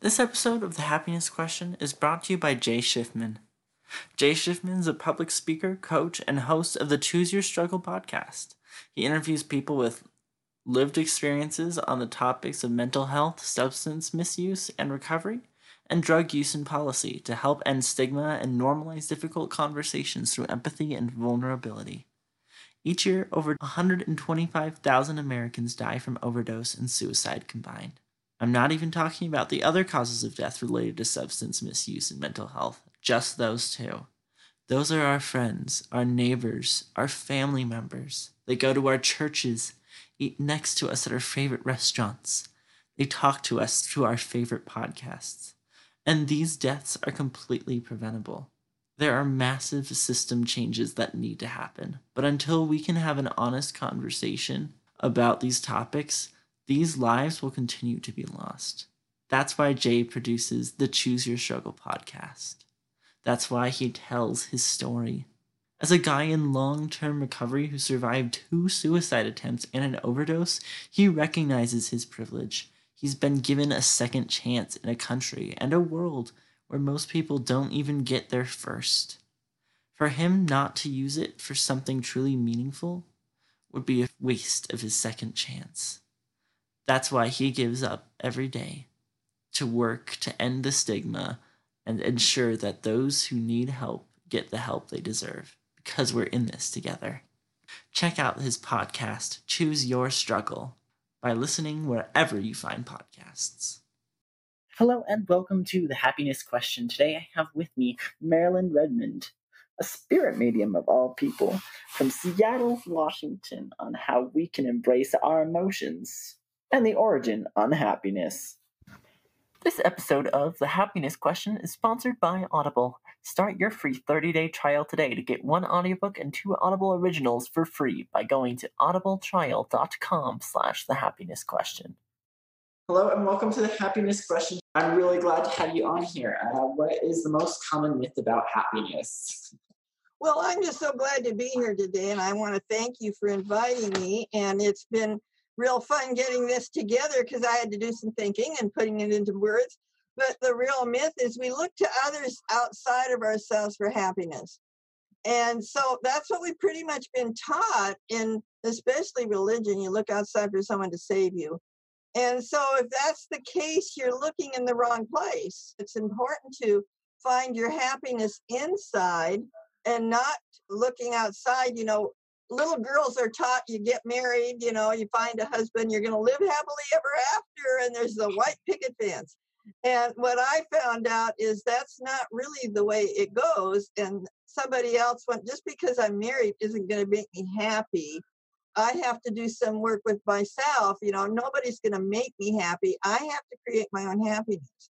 This episode of The Happiness Question is brought to you by Jay Schiffman. Jay Schiffman is a public speaker, coach, and host of the Choose Your Struggle podcast. He interviews people with lived experiences on the topics of mental health, substance misuse and recovery, and drug use and policy to help end stigma and normalize difficult conversations through empathy and vulnerability. Each year, over 125,000 Americans die from overdose and suicide combined. I'm not even talking about the other causes of death related to substance misuse and mental health, just those two. Those are our friends, our neighbors, our family members. They go to our churches, eat next to us at our favorite restaurants. They talk to us through our favorite podcasts. And these deaths are completely preventable. There are massive system changes that need to happen. But until we can have an honest conversation about these topics, these lives will continue to be lost. That's why Jay produces the Choose Your Struggle podcast. That's why he tells his story. As a guy in long term recovery who survived two suicide attempts and an overdose, he recognizes his privilege. He's been given a second chance in a country and a world where most people don't even get their first. For him not to use it for something truly meaningful would be a waste of his second chance. That's why he gives up every day to work to end the stigma and ensure that those who need help get the help they deserve because we're in this together. Check out his podcast, Choose Your Struggle, by listening wherever you find podcasts. Hello and welcome to the Happiness Question. Today I have with me Marilyn Redmond, a spirit medium of all people, from Seattle, Washington, on how we can embrace our emotions and the origin on happiness. This episode of The Happiness Question is sponsored by Audible. Start your free 30-day trial today to get one audiobook and two Audible originals for free by going to audibletrial.com slash the happiness question. Hello and welcome to the happiness question. I'm really glad to have you on here. Uh, what is the most common myth about happiness? Well, I'm just so glad to be here today, and I want to thank you for inviting me. And it's been real fun getting this together because I had to do some thinking and putting it into words. But the real myth is we look to others outside of ourselves for happiness. And so that's what we've pretty much been taught in especially religion. You look outside for someone to save you. And so if that's the case, you're looking in the wrong place. It's important to find your happiness inside and not looking outside. You know, little girls are taught you get married, you know, you find a husband, you're going to live happily ever after, and there's the white picket fence. And what I found out is that's not really the way it goes. And somebody else went, just because I'm married isn't going to make me happy. I have to do some work with myself. You know, nobody's going to make me happy. I have to create my own happiness.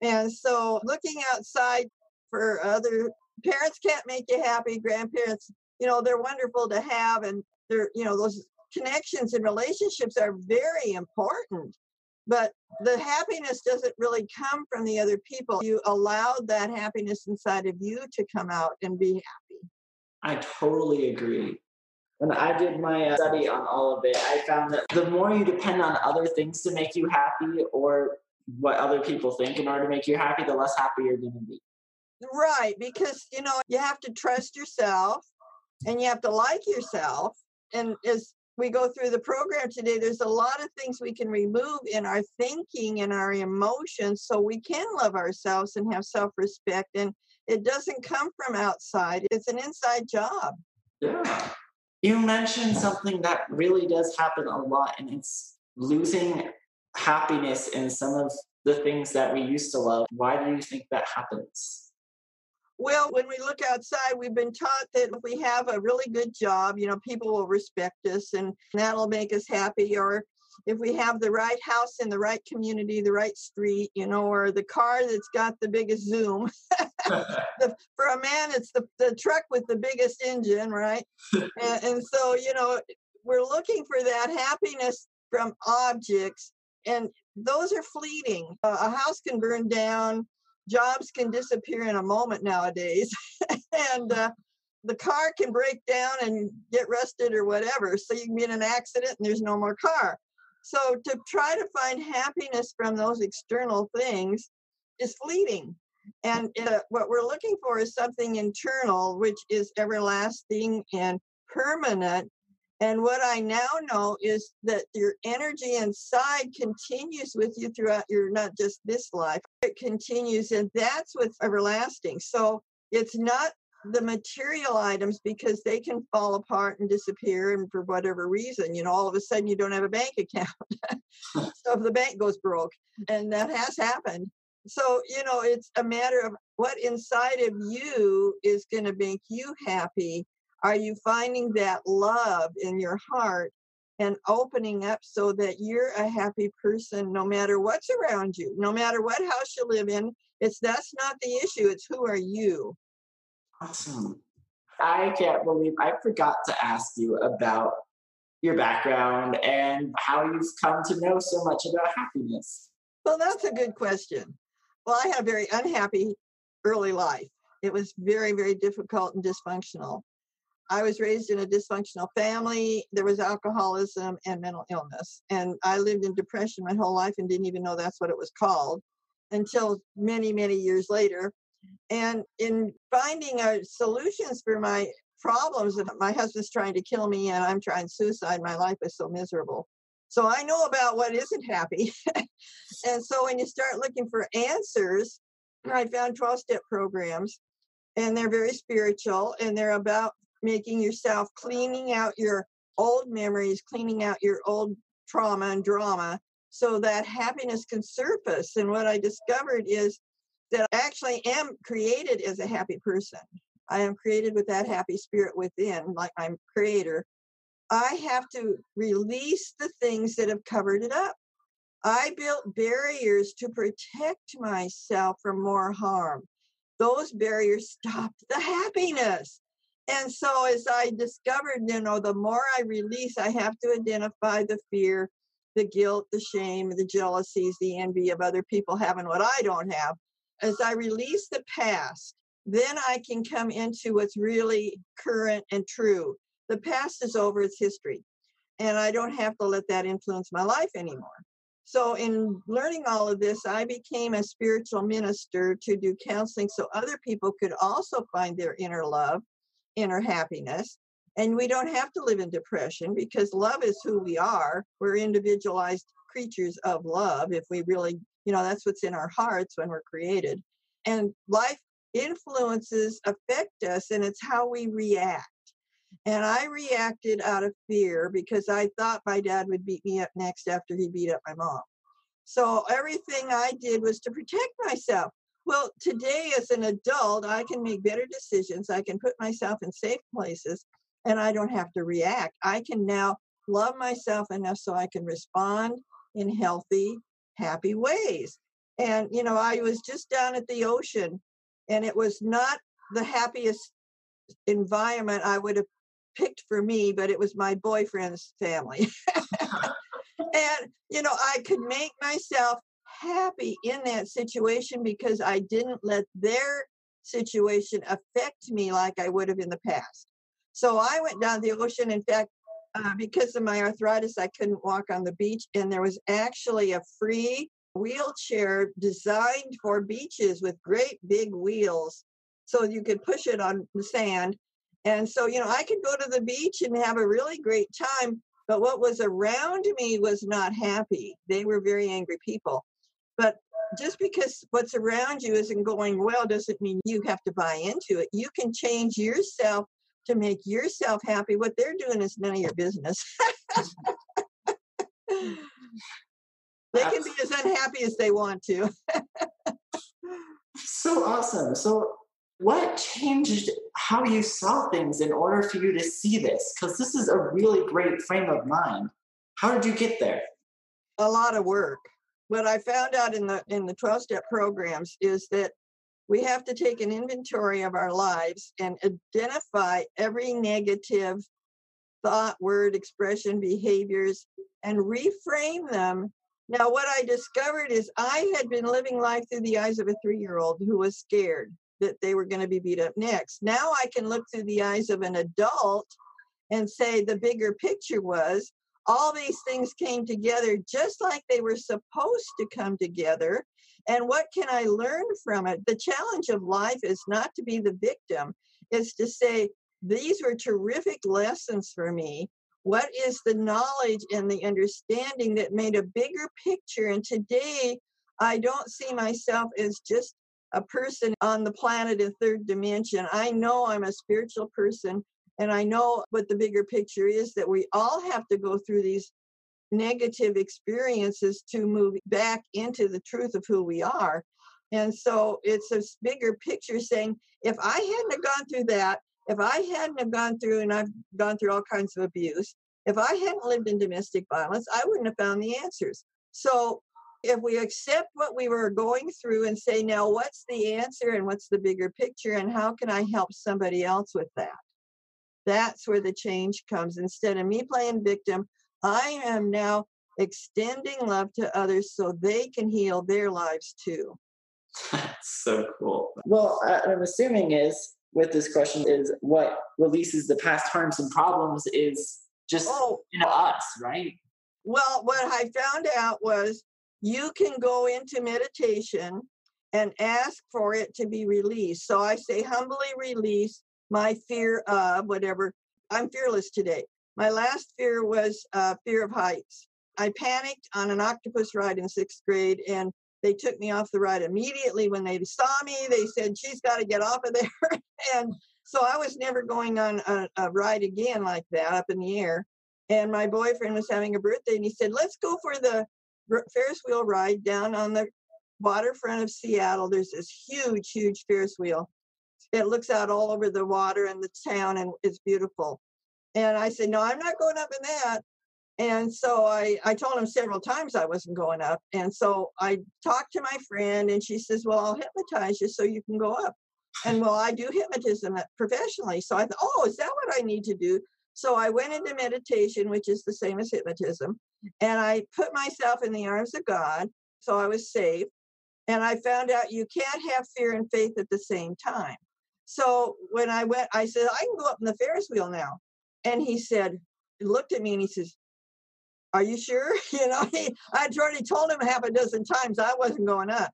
And so looking outside for other parents can't make you happy, grandparents you know they're wonderful to have and they're you know those connections and relationships are very important but the happiness doesn't really come from the other people. You allowed that happiness inside of you to come out and be happy. I totally agree. When i did my uh, study on all of it i found that the more you depend on other things to make you happy or what other people think in order to make you happy the less happy you're going to be. Right because you know you have to trust yourself and you have to like yourself. And as we go through the program today, there's a lot of things we can remove in our thinking and our emotions so we can love ourselves and have self respect. And it doesn't come from outside, it's an inside job. Yeah. You mentioned something that really does happen a lot, and it's losing happiness in some of the things that we used to love. Why do you think that happens? Well, when we look outside, we've been taught that if we have a really good job, you know, people will respect us and that'll make us happy. Or if we have the right house in the right community, the right street, you know, or the car that's got the biggest zoom. the, for a man, it's the, the truck with the biggest engine, right? and, and so, you know, we're looking for that happiness from objects, and those are fleeting. Uh, a house can burn down jobs can disappear in a moment nowadays and uh, the car can break down and get rusted or whatever so you can be in an accident and there's no more car So to try to find happiness from those external things is fleeting. And uh, what we're looking for is something internal, which is everlasting and permanent. And what I now know is that your energy inside continues with you throughout your, not just this life, it continues. And that's what's everlasting. So it's not the material items because they can fall apart and disappear and for whatever reason you know all of a sudden you don't have a bank account so if the bank goes broke and that has happened so you know it's a matter of what inside of you is going to make you happy are you finding that love in your heart and opening up so that you're a happy person no matter what's around you no matter what house you live in it's that's not the issue it's who are you Awesome. I can't believe I forgot to ask you about your background and how you've come to know so much about happiness. Well, that's a good question. Well, I had a very unhappy early life. It was very, very difficult and dysfunctional. I was raised in a dysfunctional family. There was alcoholism and mental illness. And I lived in depression my whole life and didn't even know that's what it was called until many, many years later and in finding uh, solutions for my problems, my husband's trying to kill me and I'm trying suicide, my life is so miserable. So I know about what isn't happy. and so when you start looking for answers, I found 12 step programs and they're very spiritual and they're about making yourself cleaning out your old memories, cleaning out your old trauma and drama so that happiness can surface. And what I discovered is that I actually am created as a happy person. I am created with that happy spirit within, like I'm creator. I have to release the things that have covered it up. I built barriers to protect myself from more harm. Those barriers stopped the happiness. And so, as I discovered, you know, the more I release, I have to identify the fear, the guilt, the shame, the jealousies, the envy of other people having what I don't have as I release the past, then I can come into what's really current and true. The past is over, it's history. And I don't have to let that influence my life anymore. So, in learning all of this, I became a spiritual minister to do counseling so other people could also find their inner love, inner happiness. And we don't have to live in depression because love is who we are. We're individualized creatures of love if we really you know that's what's in our hearts when we're created and life influences affect us and it's how we react and i reacted out of fear because i thought my dad would beat me up next after he beat up my mom so everything i did was to protect myself well today as an adult i can make better decisions i can put myself in safe places and i don't have to react i can now love myself enough so i can respond in healthy happy ways. And, you know, I was just down at the ocean and it was not the happiest environment I would have picked for me, but it was my boyfriend's family. and, you know, I could make myself happy in that situation because I didn't let their situation affect me like I would have in the past. So I went down the ocean. In fact, uh, because of my arthritis, I couldn't walk on the beach, and there was actually a free wheelchair designed for beaches with great big wheels so you could push it on the sand. And so, you know, I could go to the beach and have a really great time, but what was around me was not happy. They were very angry people. But just because what's around you isn't going well doesn't mean you have to buy into it. You can change yourself to make yourself happy. What they're doing is none of your business. Mm. they can be as unhappy as they want to. so awesome. So, what changed how you saw things in order for you to see this? Because this is a really great frame of mind. How did you get there? A lot of work. What I found out in the in the 12 step programs is that we have to take an inventory of our lives and identify every negative thought, word, expression, behaviors, and reframe them. Now, what I discovered is I had been living life through the eyes of a three year old who was scared that they were going to be beat up next. Now I can look through the eyes of an adult and say the bigger picture was all these things came together just like they were supposed to come together. And what can I learn from it? The challenge of life is not to be the victim, is to say, these were terrific lessons for me. What is the knowledge and the understanding that made a bigger picture? And today, I don't see myself as just a person on the planet in third dimension. I know I'm a spiritual person and I know what the bigger picture is that we all have to go through these negative experiences to move back into the truth of who we are. And so it's a bigger picture saying, if I hadn't have gone through that, if I hadn't have gone through, and I've gone through all kinds of abuse, if I hadn't lived in domestic violence, I wouldn't have found the answers. So if we accept what we were going through and say, now what's the answer and what's the bigger picture and how can I help somebody else with that? That's where the change comes. Instead of me playing victim, I am now extending love to others so they can heal their lives too. That's so cool. Well, I'm assuming is with this question is what releases the past harms and problems is just oh, you know us, right? Well, what I found out was you can go into meditation and ask for it to be released. So I say humbly release my fear of whatever. I'm fearless today. My last fear was uh, fear of heights. I panicked on an octopus ride in sixth grade, and they took me off the ride immediately. When they saw me, they said, She's got to get off of there. and so I was never going on a, a ride again like that up in the air. And my boyfriend was having a birthday, and he said, Let's go for the Ferris wheel ride down on the waterfront of Seattle. There's this huge, huge Ferris wheel it looks out all over the water and the town and it's beautiful. And I said, no, I'm not going up in that. And so I, I told him several times I wasn't going up. And so I talked to my friend and she says, well, I'll hypnotize you so you can go up. And well, I do hypnotism professionally. So I thought, oh, is that what I need to do? So I went into meditation, which is the same as hypnotism, and I put myself in the arms of God. So I was safe. And I found out you can't have fear and faith at the same time. So when I went, I said, I can go up in the Ferris wheel now. And he said, he looked at me and he says, Are you sure? You know, he, I'd already told him half a dozen times I wasn't going up.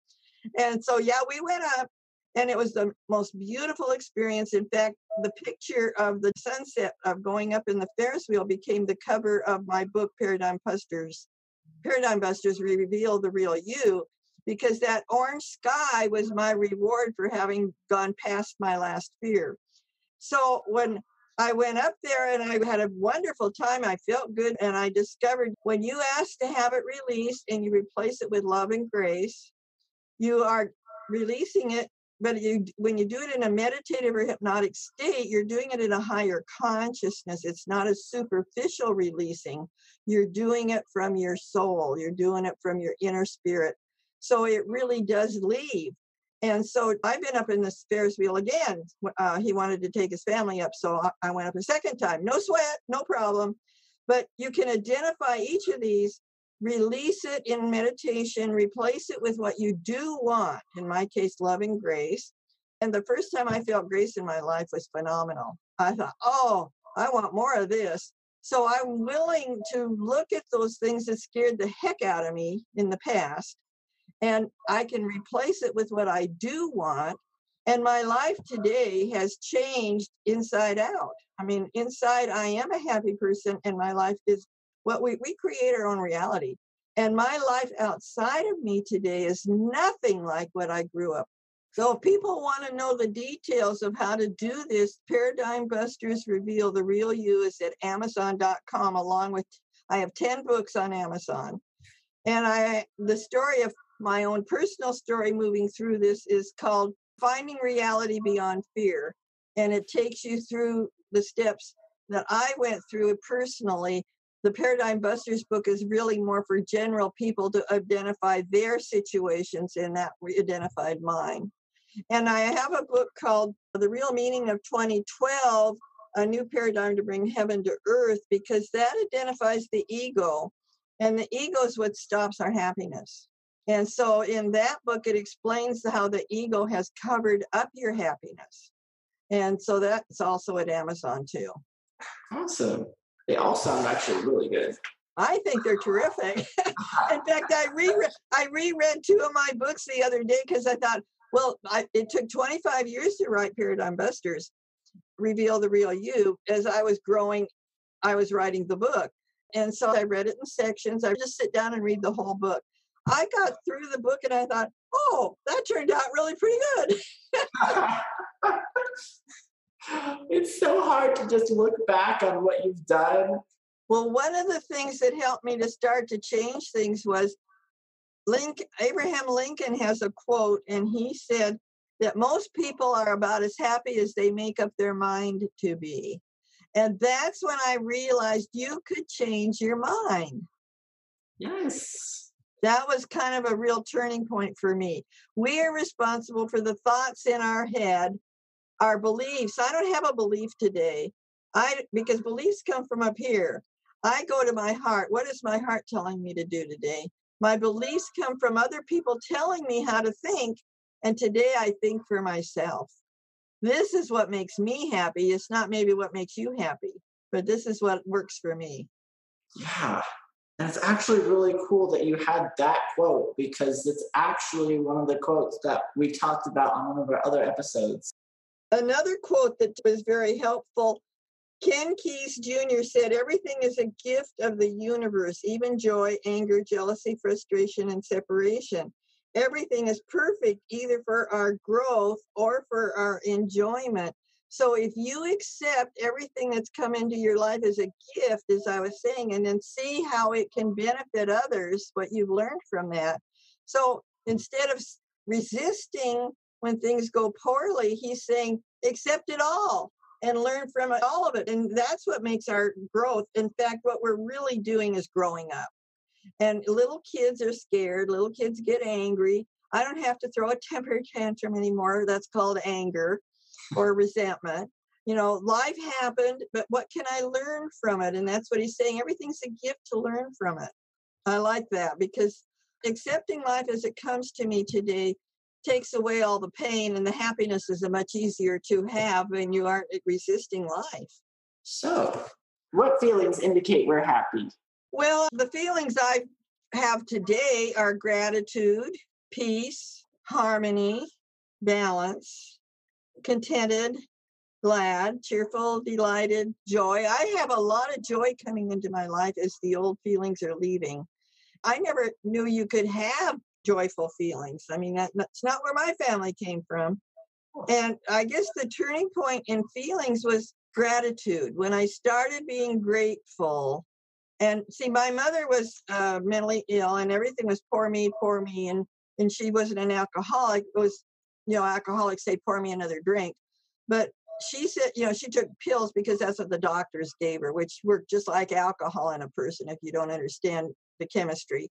And so, yeah, we went up and it was the most beautiful experience. In fact, the picture of the sunset of going up in the Ferris wheel became the cover of my book, Paradigm Busters. Paradigm Busters reveal the real you because that orange sky was my reward for having gone past my last fear. So when I went up there and I had a wonderful time, I felt good, and I discovered when you ask to have it released and you replace it with love and grace, you are releasing it but you when you do it in a meditative or hypnotic state you're doing it in a higher consciousness. It's not a superficial releasing. You're doing it from your soul. You're doing it from your inner spirit so it really does leave. And so I've been up in the Ferris wheel again. Uh, he wanted to take his family up, so I went up a second time. No sweat, no problem. But you can identify each of these, release it in meditation, replace it with what you do want. In my case, loving grace. And the first time I felt grace in my life was phenomenal. I thought, oh, I want more of this. So I'm willing to look at those things that scared the heck out of me in the past and I can replace it with what I do want. And my life today has changed inside out. I mean, inside, I am a happy person, and my life is what we, we create our own reality. And my life outside of me today is nothing like what I grew up. So if people want to know the details of how to do this, Paradigm Busters Reveal the Real You is at Amazon.com, along with I have 10 books on Amazon. And I the story of my own personal story moving through this is called Finding Reality Beyond Fear. And it takes you through the steps that I went through personally. The Paradigm Busters book is really more for general people to identify their situations, and that we identified mine. And I have a book called The Real Meaning of 2012 A New Paradigm to Bring Heaven to Earth, because that identifies the ego. And the ego is what stops our happiness. And so in that book, it explains how the ego has covered up your happiness. And so that's also at Amazon too. Awesome. They all sound actually really good. I think they're terrific. In fact, I reread I reread two of my books the other day because I thought, well, I, it took 25 years to write Paradigm Busters, reveal the real you. As I was growing, I was writing the book, and so I read it in sections. I just sit down and read the whole book. I got through the book and I thought, oh, that turned out really pretty good. it's so hard to just look back on what you've done well, one of the things that helped me to start to change things was Link, Abraham Lincoln has a quote, and he said that most people are about as happy as they make up their mind to be. And that's when I realized you could change your mind. Yes. That was kind of a real turning point for me. We are responsible for the thoughts in our head, our beliefs. I don't have a belief today. I because beliefs come from up here. I go to my heart. What is my heart telling me to do today? My beliefs come from other people telling me how to think. And today I think for myself. This is what makes me happy. It's not maybe what makes you happy, but this is what works for me. Yeah. And it's actually really cool that you had that quote because it's actually one of the quotes that we talked about on one of our other episodes. Another quote that was very helpful Ken Keyes Jr. said, Everything is a gift of the universe, even joy, anger, jealousy, frustration, and separation. Everything is perfect either for our growth or for our enjoyment. So if you accept everything that's come into your life as a gift, as I was saying, and then see how it can benefit others, what you've learned from that. So instead of resisting when things go poorly, he's saying, accept it all and learn from all of it. And that's what makes our growth. In fact, what we're really doing is growing up. And little kids are scared, little kids get angry. I don't have to throw a temper tantrum anymore. That's called anger or resentment. You know, life happened, but what can I learn from it? And that's what he's saying. Everything's a gift to learn from it. I like that because accepting life as it comes to me today takes away all the pain and the happiness is much easier to have when you aren't resisting life. So, what feelings indicate we're happy? Well, the feelings I have today are gratitude, peace, harmony, balance, contented, glad, cheerful, delighted, joy. I have a lot of joy coming into my life as the old feelings are leaving. I never knew you could have joyful feelings. I mean, that, that's not where my family came from. And I guess the turning point in feelings was gratitude. When I started being grateful, and see, my mother was uh, mentally ill, and everything was poor me, poor me, and and she wasn't an alcoholic. It was, you know, alcoholics say pour me another drink, but she said, you know, she took pills because that's what the doctors gave her, which work just like alcohol in a person if you don't understand the chemistry.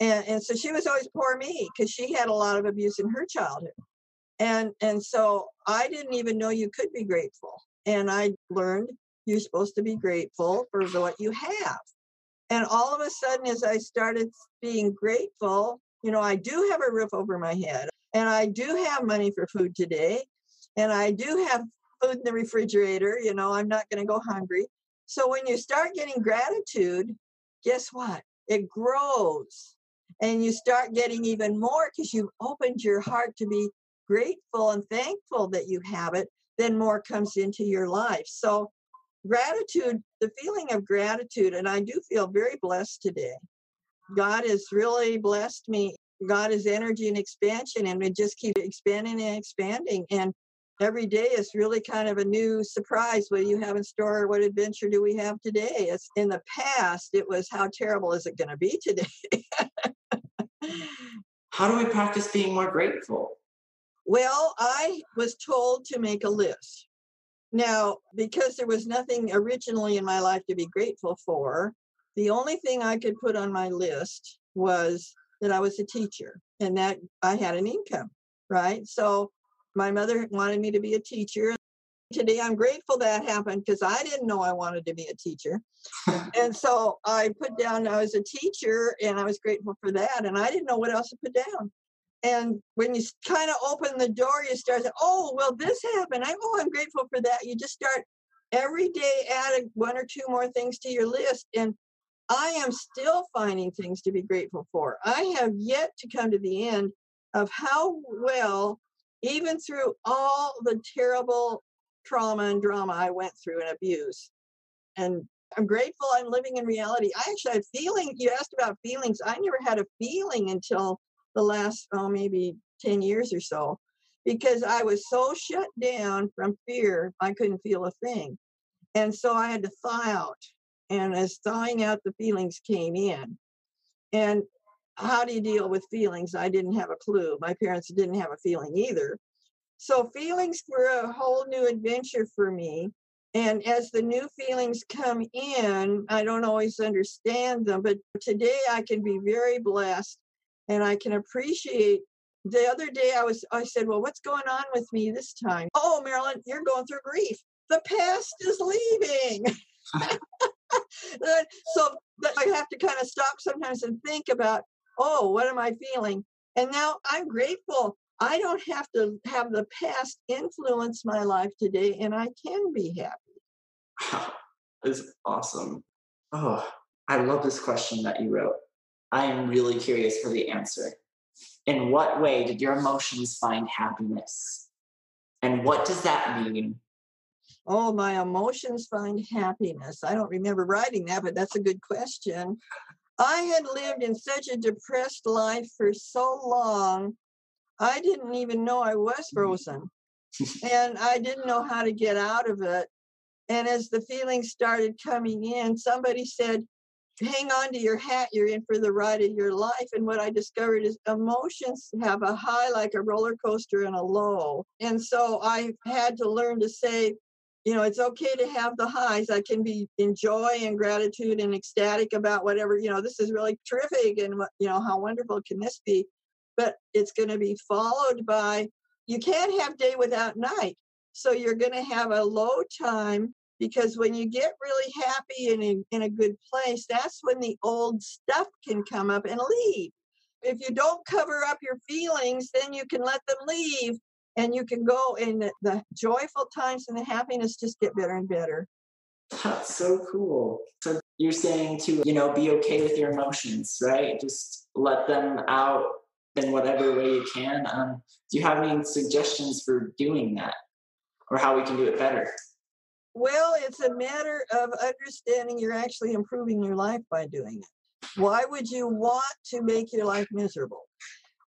And, and so she was always poor me because she had a lot of abuse in her childhood. And, and so I didn't even know you could be grateful. And I learned you're supposed to be grateful for what you have. And all of a sudden, as I started being grateful, you know, I do have a roof over my head and I do have money for food today and I do have food in the refrigerator. You know, I'm not going to go hungry. So when you start getting gratitude, guess what? it grows and you start getting even more because you've opened your heart to be grateful and thankful that you have it then more comes into your life so gratitude the feeling of gratitude and i do feel very blessed today god has really blessed me god is energy and expansion and we just keep expanding and expanding and every day is really kind of a new surprise. What do you have in store? What adventure do we have today? It's in the past, it was how terrible is it going to be today? how do we practice being more grateful? Well, I was told to make a list. Now, because there was nothing originally in my life to be grateful for, the only thing I could put on my list was that I was a teacher and that I had an income, right? So my mother wanted me to be a teacher. Today, I'm grateful that happened because I didn't know I wanted to be a teacher. and so I put down I was a teacher and I was grateful for that. And I didn't know what else to put down. And when you kind of open the door, you start oh, well, this happened. I, oh, I'm grateful for that. You just start every day adding one or two more things to your list. And I am still finding things to be grateful for. I have yet to come to the end of how well, even through all the terrible trauma and drama I went through and abuse, and I'm grateful I'm living in reality. I actually had feeling. You asked about feelings. I never had a feeling until the last, oh, maybe 10 years or so, because I was so shut down from fear, I couldn't feel a thing. And so I had to thaw out. And as thawing out, the feelings came in. And how do you deal with feelings? I didn't have a clue. My parents didn't have a feeling either. So feelings were a whole new adventure for me. And as the new feelings come in, I don't always understand them, but today I can be very blessed and I can appreciate. The other day I was I said, "Well, what's going on with me this time?" "Oh, Marilyn, you're going through grief. The past is leaving." so that I have to kind of stop sometimes and think about, "Oh, what am I feeling?" And now I'm grateful I don't have to have the past influence my life today, and I can be happy. is awesome. Oh, I love this question that you wrote. I am really curious for the answer. In what way did your emotions find happiness? And what does that mean? Oh, my emotions find happiness. I don't remember writing that, but that's a good question. I had lived in such a depressed life for so long I didn't even know I was mm-hmm. frozen. and I didn't know how to get out of it. And as the feelings started coming in, somebody said, Hang on to your hat, you're in for the ride of your life. And what I discovered is emotions have a high like a roller coaster and a low. And so I had to learn to say, you know, it's okay to have the highs. I can be in joy and gratitude and ecstatic about whatever, you know, this is really terrific and, you know, how wonderful can this be? but it's going to be followed by you can't have day without night. So you're going to have a low time because when you get really happy and in, in a good place, that's when the old stuff can come up and leave. If you don't cover up your feelings, then you can let them leave and you can go in the, the joyful times and the happiness just get better and better. That's so cool. So you're saying to, you know, be okay with your emotions, right? Just let them out in whatever way you can. Um, do you have any suggestions for doing that or how we can do it better? Well, it's a matter of understanding you're actually improving your life by doing it. Why would you want to make your life miserable?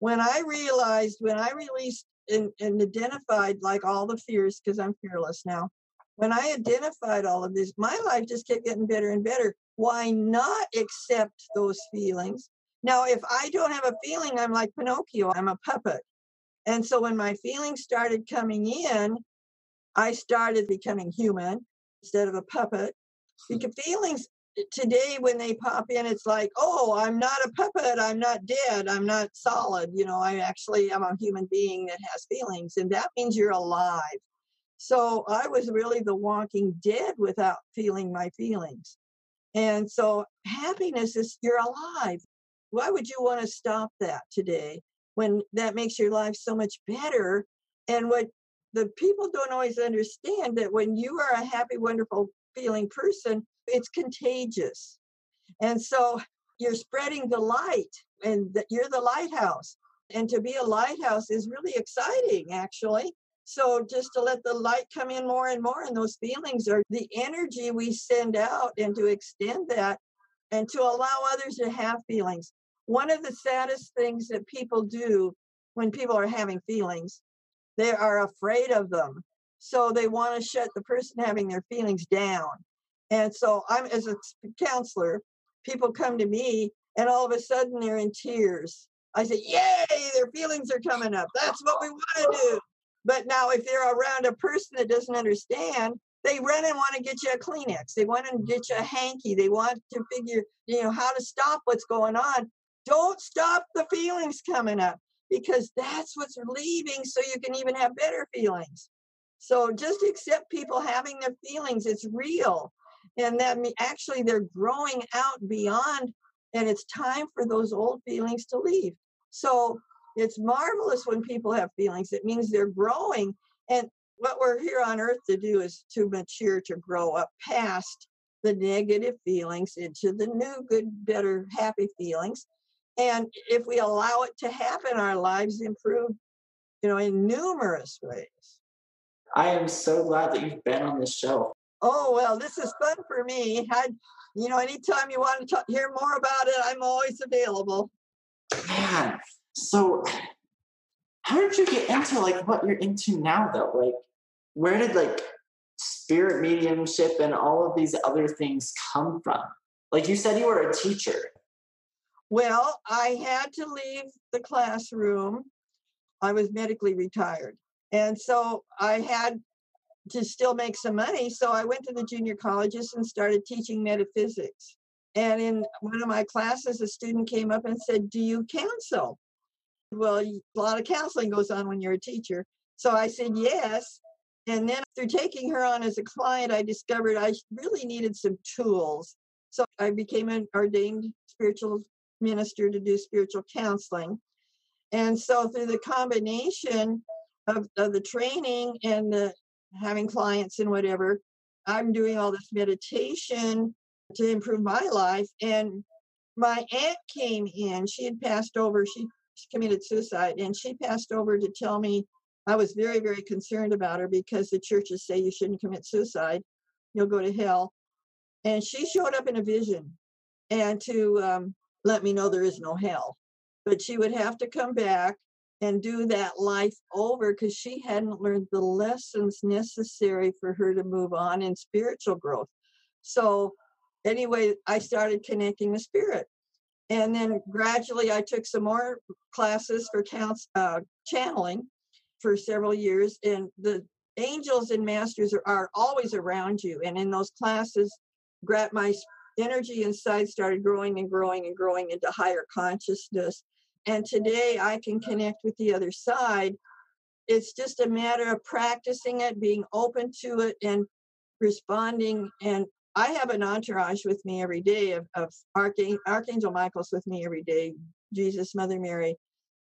When I realized, when I released and, and identified like all the fears, because I'm fearless now, when I identified all of this, my life just kept getting better and better. Why not accept those feelings? Now, if I don't have a feeling, I'm like Pinocchio, I'm a puppet. And so when my feelings started coming in, I started becoming human instead of a puppet. Hmm. Because feelings today, when they pop in, it's like, oh, I'm not a puppet. I'm not dead. I'm not solid. You know, I actually i'm a human being that has feelings. And that means you're alive. So I was really the walking dead without feeling my feelings. And so happiness is you're alive why would you want to stop that today when that makes your life so much better? And what the people don't always understand that when you are a happy, wonderful feeling person, it's contagious. And so you're spreading the light and that you're the lighthouse. And to be a lighthouse is really exciting, actually. So just to let the light come in more and more, and those feelings are the energy we send out, and to extend that and to allow others to have feelings one of the saddest things that people do when people are having feelings, they are afraid of them. So they want to shut the person having their feelings down. And so I'm as a counselor, people come to me and all of a sudden they're in tears. I say, Yay, their feelings are coming up. That's what we want to do. But now if they're around a person that doesn't understand, they run and want to get you a Kleenex. They want to get you a hanky. They want to figure, you know, how to stop what's going on. Don't stop the feelings coming up because that's what's relieving so you can even have better feelings. So just accept people having their feelings. It's real. And that actually they're growing out beyond, and it's time for those old feelings to leave. So it's marvelous when people have feelings. It means they're growing. And what we're here on earth to do is to mature, to grow up past the negative feelings into the new, good, better, happy feelings. And if we allow it to happen, our lives improve, you know, in numerous ways. I am so glad that you've been on this show. Oh, well, this is fun for me. I, you know, anytime you want to talk, hear more about it, I'm always available. Man, so how did you get into like what you're into now though? Like where did like spirit mediumship and all of these other things come from? Like you said you were a teacher. Well, I had to leave the classroom. I was medically retired. And so I had to still make some money. So I went to the junior colleges and started teaching metaphysics. And in one of my classes, a student came up and said, Do you counsel? Well, a lot of counseling goes on when you're a teacher. So I said, Yes. And then through taking her on as a client, I discovered I really needed some tools. So I became an ordained spiritual minister to do spiritual counseling. And so through the combination of, of the training and the having clients and whatever, I'm doing all this meditation to improve my life. And my aunt came in, she had passed over, she, committed suicide, and she passed over to tell me I was very, very concerned about her because the churches say you shouldn't commit suicide, you'll go to hell. And she showed up in a vision and to um, let me know there is no hell. But she would have to come back and do that life over because she hadn't learned the lessons necessary for her to move on in spiritual growth. So, anyway, I started connecting the spirit. And then gradually I took some more classes for counts, uh, channeling for several years. And the angels and masters are, are always around you. And in those classes, my energy inside started growing and growing and growing into higher consciousness and today I can connect with the other side. It's just a matter of practicing it, being open to it, and responding. And I have an entourage with me every day of, of Archangel, Archangel Michael's with me every day, Jesus, Mother Mary,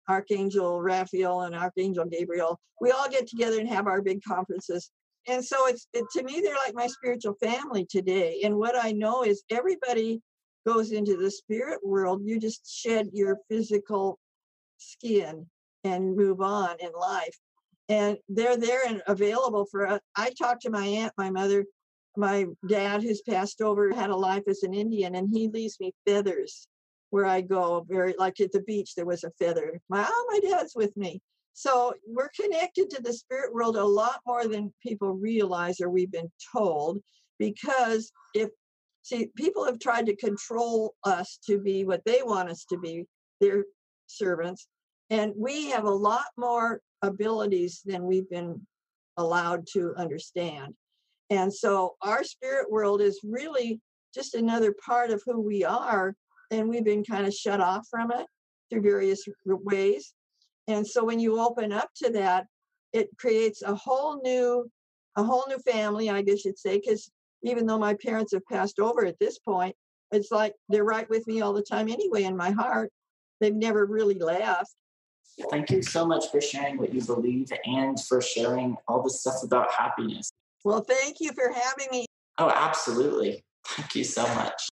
Archangel Raphael, and Archangel Gabriel. We all get together and have our big conferences. And so it's it, to me, they're like my spiritual family today. And what I know is everybody goes into the spirit world, you just shed your physical skin and move on in life. And they're there and available for us. I talked to my aunt, my mother, my dad, who's passed over, had a life as an Indian, and he leaves me feathers where I go. Very like at the beach, there was a feather. My oh, my dad's with me. So we're connected to the spirit world a lot more than people realize or we've been told. Because if See, people have tried to control us to be what they want us to be, their servants. And we have a lot more abilities than we've been allowed to understand. And so our spirit world is really just another part of who we are. And we've been kind of shut off from it through various ways. And so when you open up to that, it creates a whole new, a whole new family, I guess you'd say, because even though my parents have passed over at this point, it's like they're right with me all the time anyway in my heart. They've never really left. Thank you so much for sharing what you believe and for sharing all the stuff about happiness. Well, thank you for having me. Oh, absolutely. Thank you so much.